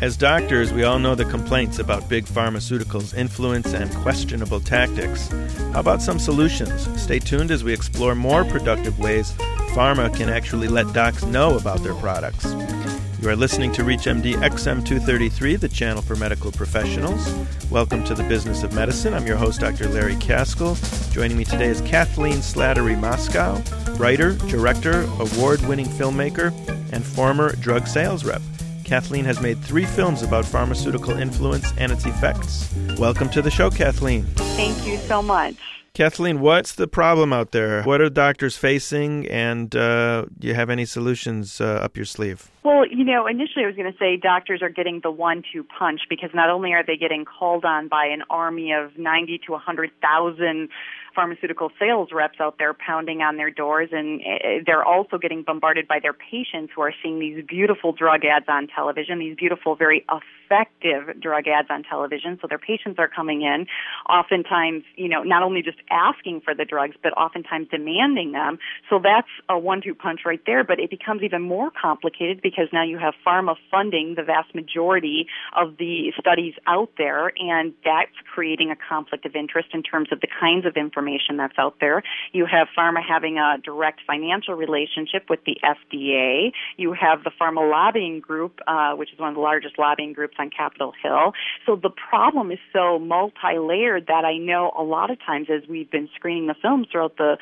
As doctors, we all know the complaints about big pharmaceuticals' influence and questionable tactics. How about some solutions? Stay tuned as we explore more productive ways pharma can actually let docs know about their products. You are listening to ReachMD XM233, the channel for medical professionals. Welcome to the business of medicine. I'm your host, Dr. Larry Kaskel. Joining me today is Kathleen Slattery Moschkau, writer, director, award winning filmmaker, and former drug sales rep. Kathleen has made three films about pharmaceutical influence and its effects. Welcome to the show, Kathleen. Thank you so much. Kathleen, what's the problem out there? What are doctors facing, and uh, do you have any solutions uh, up your sleeve? Well, you know, initially I was going to say doctors are getting the one-two punch because not only are they getting called on by an army of 90 to 100,000 pharmaceutical sales reps out there pounding on their doors, and eh, they're also getting bombarded by their patients who are seeing these beautiful drug ads on television, these beautiful, very effective drug ads on television. So their patients are coming in, oftentimes, you know, not only just asking for the drugs, but oftentimes demanding them. So that's a one-two punch right there. But it becomes even more complicated because now you have pharma funding the vast majority of the studies out there, and that's creating a conflict of interest in terms of the kinds of information information that's out there. You have pharma having a direct financial relationship with the FDA. You have the pharma lobbying group, uh, which is one of the largest lobbying groups on Capitol Hill. So the problem is so multi-layered that I know a lot of times as we've been screening the films throughout the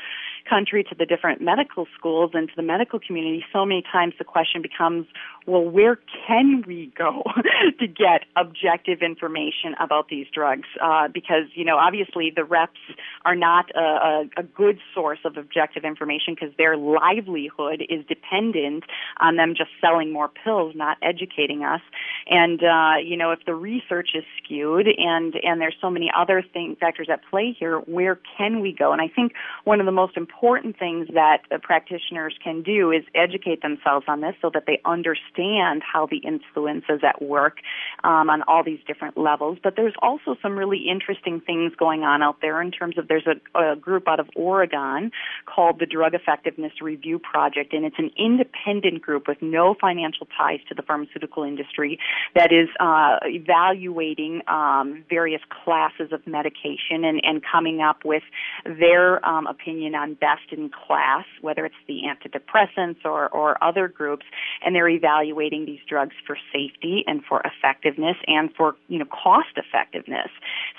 country to the different medical schools and to the medical community, so many times the question becomes, well, where can we go to get objective information about these drugs? Uh, because, you know, obviously the reps are not a, a, a good source of objective information because their livelihood is dependent on them just selling more pills, not educating us. And, uh, you know, if the research is skewed and, and there's so many other thing, factors at play here, where can we go? And I think one of the most important things that practitioners can do is educate themselves on this so that they understand understand how the influence is at work um, on all these different levels. But there's also some really interesting things going on out there in terms of there's a, a group out of Oregon called the Drug Effectiveness Review Project, and it's an independent group with no financial ties to the pharmaceutical industry that is uh, evaluating um, various classes of medication and, and coming up with their um, opinion on best in class, whether it's the antidepressants or, or other groups, and they're evaluating these drugs for safety and for effectiveness and for you know cost effectiveness.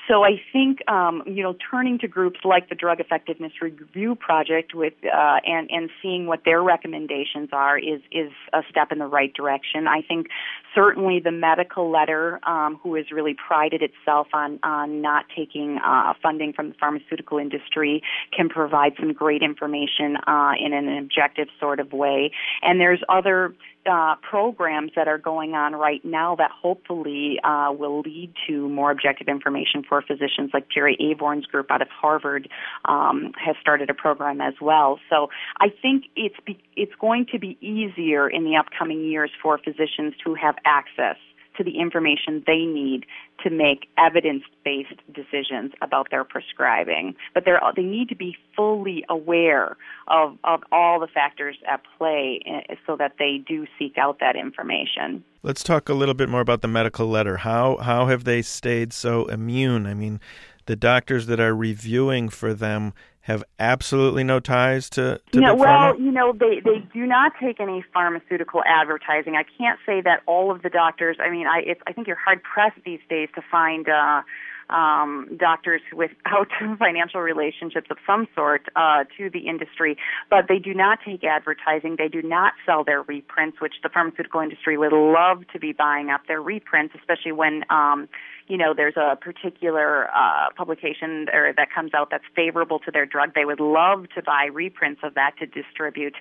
So I think um, you know turning to groups like the Drug Effectiveness Review Project with uh, and and seeing what their recommendations are is is a step in the right direction. I think certainly the medical letter, um, who has really prided itself on on not taking uh, funding from the pharmaceutical industry, can provide some great information uh, in an objective sort of way. And there's other uh, programs that are going on right now that hopefully uh, will lead to more objective information for physicians. Like Jerry Avorn's group out of Harvard um, has started a program as well. So I think it's be, it's going to be easier in the upcoming years for physicians to have access to the information they need to make evidence-based decisions about their prescribing. But they they need to be fully aware of, of all the factors at play eh, so that they do seek out that information. Let's talk a little bit more about the medical letter. How how have they stayed so immune? I mean, the doctors that are reviewing for them have absolutely no ties to, to no, well, pharma? you know, they they do not take any pharmaceutical advertising. I can't say that all of the doctors. I mean, I it's, I think you're hard pressed these days to find. uh um, doctors without financial relationships of some sort uh, to the industry, but they do not take advertising. They do not sell their reprints, which the pharmaceutical industry would love to be buying up their reprints, especially when um, you know, there's a particular uh, publication or that comes out that's favorable to their drug, they would love to buy reprints of that to distribute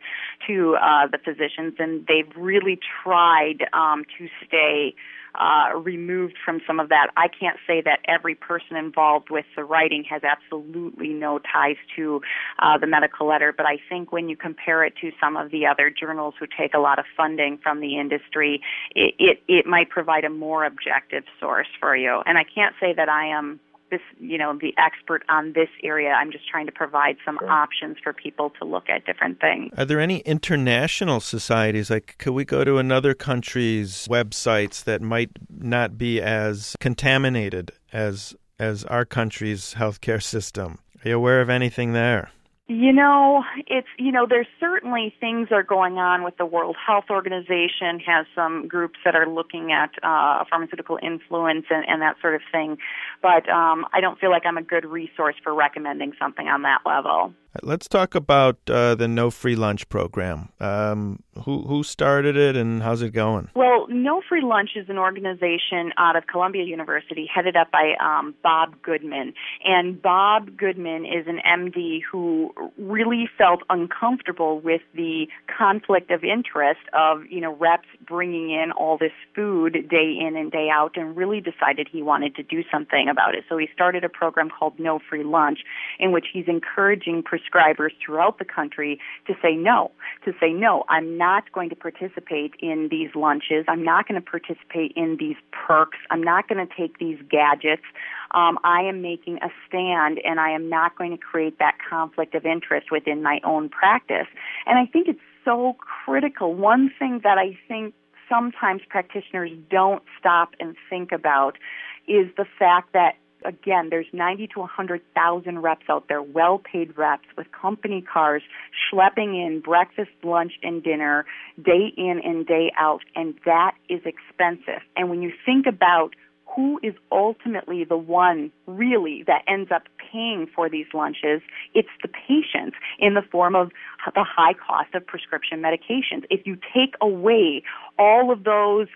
to uh, the physicians, and they've really tried um, to stay uh, removed from some of that. I can't say that every person involved with the writing has absolutely no ties to uh, the medical letter, but I think when you compare it to some of the other journals who take a lot of funding from the industry, it, it, it might provide a more objective source for you. And I can't say that I am this, you know, the expert on this area. I'm just trying to provide some sure. options for people to look at different things. Are there any international societies? Like, could we go to another country's websites that might not be as contaminated as as our country's healthcare system? Are you aware of anything there? You know, it's you know, there's certainly things are going on with the World Health Organization has some groups that are looking at uh, pharmaceutical influence and, and that sort of thing, but um, I don't feel like I'm a good resource for recommending something on that level. Let's talk about uh, the No Free Lunch program. Um, who who started it and how's it going? Well, No Free Lunch is an organization out of Columbia University, headed up by um, Bob Goodman. And Bob Goodman is an MD who really felt uncomfortable with the conflict of interest of you know reps bringing in all this food day in and day out, and really decided he wanted to do something about it. So he started a program called No Free Lunch, in which he's encouraging prescribers throughout the country to say no, to say no, I'm not going to participate in these lunches. I'm not going to participate in these perks. I'm not going to take these gadgets. Um, I am making a stand and I am not going to create that conflict of interest within my own practice. And I think it's so critical. One thing that I think sometimes practitioners don't stop and think about is the fact that again, there's 90 to 100,000 reps out there, well-paid reps with company cars, schlepping in breakfast, lunch, and dinner day in and day out, and that is expensive. And when you think about who is ultimately the one really that ends up paying for these lunches, it's the patients in the form of the high cost of prescription medications. If you take away all of those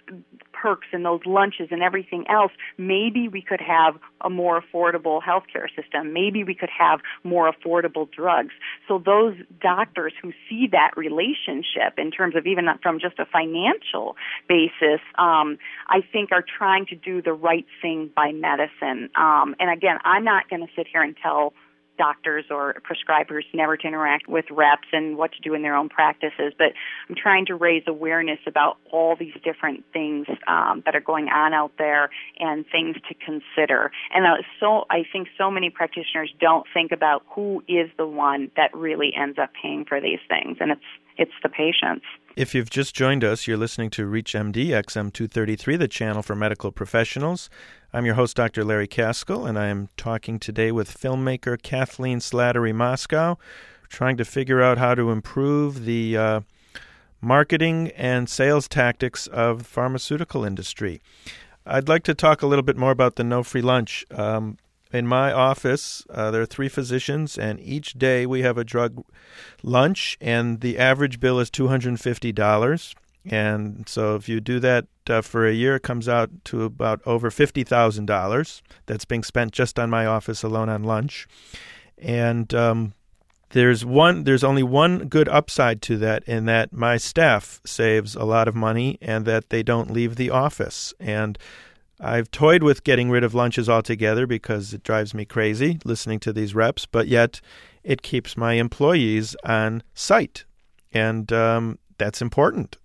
perks and those lunches and everything else, maybe we could have a more affordable healthcare system. Maybe we could have more affordable drugs. So those doctors who see that relationship in terms of even from just a financial basis, um, I think are trying to do the right thing by medicine. Um, and again, I'm not going to sit here and tell doctors or prescribers never to interact with reps and what to do in their own practices. But I'm trying to raise awareness about all these different things um, that are going on out there and things to consider. And uh, so I think so many practitioners don't think about who is the one that really ends up paying for these things, and it's it's the patients. If you've just joined us, you're listening to ReachMD XM233, the channel for medical professionals. I'm your host, Dr. Larry Kaskel, and I am talking today with filmmaker Kathleen Slattery Moschkau, trying to figure out how to improve the uh, marketing and sales tactics of the pharmaceutical industry. I'd like to talk a little bit more about the no free lunch. Um, in my office, uh, there are three physicians, and each day we have a drug lunch, and the average bill is $250. And so if you do that uh, for a year, it comes out to about over $50,000 that's being spent just on my office alone on lunch. And um, there's one there's only one good upside to that in that my staff saves a lot of money and that they don't leave the office. And I've toyed with getting rid of lunches altogether because it drives me crazy listening to these reps, but yet it keeps my employees on site. And um, that's important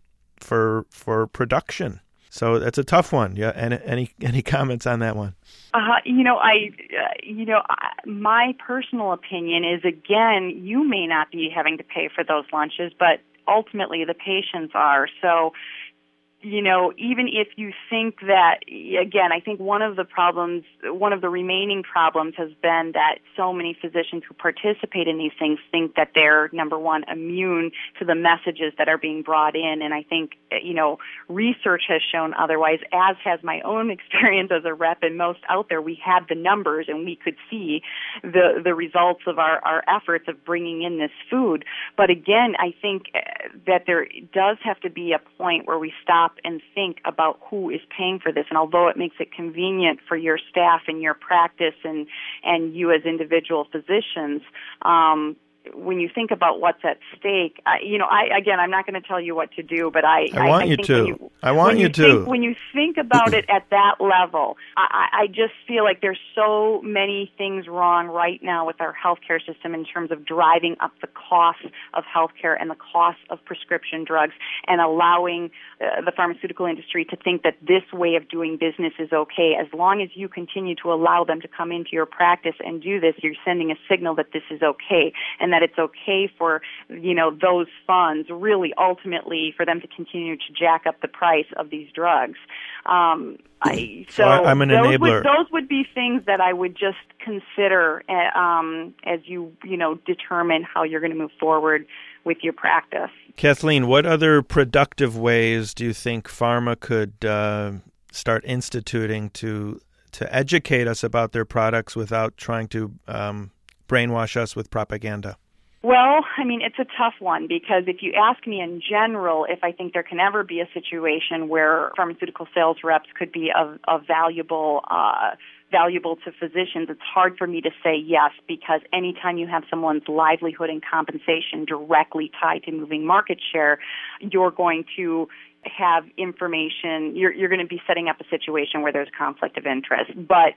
for for production. So that's a tough one. Yeah, and any any comments on that one? Uh, you know, I, uh, you know, I, my personal opinion is again, you may not be having to pay for those lunches, but ultimately the patients are. So you know, even if you think that, again, I think one of the problems, one of the remaining problems has been that so many physicians who participate in these things think that they're, number one, immune to the messages that are being brought in. And I think, you know, research has shown otherwise, as has my own experience as a rep and most out there. We had the numbers and we could see the, the results of our, our efforts of bringing in this food. But again, I think that there does have to be a point where we stop and think about who is paying for this. And although it makes it convenient for your staff and your practice and and you as individual physicians, um, when you think about what's at stake, I, you know, I again, I'm not going to tell you what to do, but I I want I, you to. You, I want you, you to. Think, when you think about it at that level, I, I just feel like there's so many things wrong right now with our healthcare system in terms of driving up the cost of healthcare and the cost of prescription drugs, and allowing uh, the pharmaceutical industry to think that this way of doing business is okay. As long as you continue to allow them to come into your practice and do this, you're sending a signal that this is okay and that it's okay for you know those funds really ultimately for them to continue to jack up the price of these drugs. Um, I, so, So I- I'm an those enabler. Would, those would be things that I would just consider uh, um, as you you know determine how you're going to move forward with your practice. Kathleen, what other productive ways do you think pharma could uh, start instituting to to educate us about their products without trying to um, brainwash us with propaganda? Well, I mean, it's a tough one because if you ask me in general if I think there can ever be a situation where pharmaceutical sales reps could be of, of valuable uh, valuable to physicians, it's hard for me to say yes because anytime you have someone's livelihood and compensation directly tied to moving market share, you're going to have information you're you're going to be setting up a situation where there's conflict of interest. But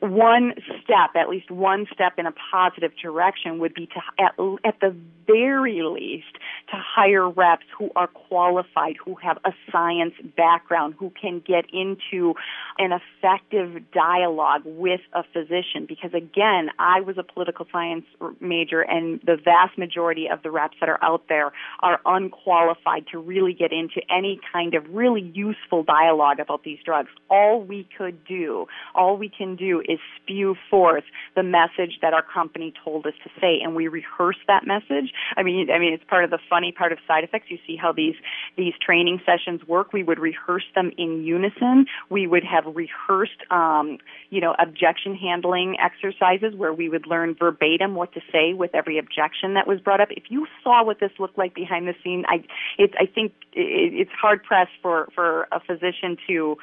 one step at least one step in a positive direction would be to at, at the very least to hire reps who are qualified who have a science background who can get into an effective dialogue with a physician. Because again I was a political science major and the vast majority of the reps that are out there are unqualified to really get into any kind of really useful dialogue about these drugs. All we could do, all we can do is spew forth the message that our company told us to say and we rehearse that message. I mean I mean it's part of the funny part of side effects. You see how these these training sessions work. We would rehearse them in unison. We would have rehearsed um, you know, objection handling exercises where we would learn verbatim what to say with every objection that was brought up. If you saw what this looked like behind the scene, I it's I think it, it's hard pressed for for a physician to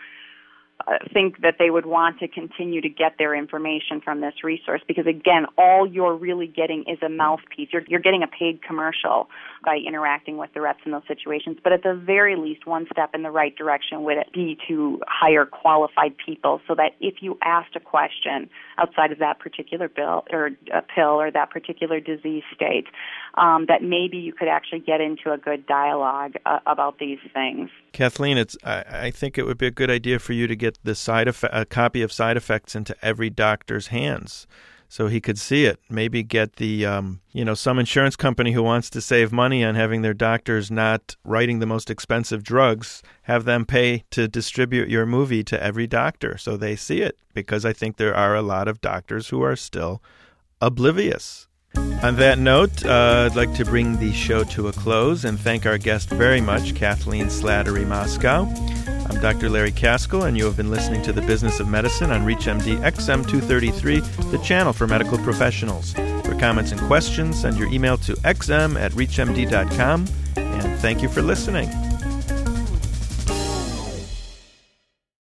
uh, think that they would want to continue to get their information from this resource because again all you're really getting is a mouthpiece. You're, you're getting a paid commercial by interacting with the reps in those situations but at the very least one step in the right direction would be to hire qualified people so that if you asked a question outside of that particular bill or a pill or that particular disease state um, that maybe you could actually get into a good dialogue uh, about these things. Kathleen, it's I, I think it would be a good idea for you to get the side effect, a copy of side effects into every doctor's hands, so he could see it. Maybe get the um, you know some insurance company who wants to save money on having their doctors not writing the most expensive drugs, have them pay to distribute your movie to every doctor so they see it. Because I think there are a lot of doctors who are still oblivious. On that note, uh, I'd like to bring the show to a close and thank our guest very much, Kathleen Slattery Moschkau. I'm Dr. Larry Kaskel, and you have been listening to The Business of Medicine on ReachMD XM233, the channel for medical professionals. For comments and questions, send your email to xm at reachmd.com, and thank you for listening.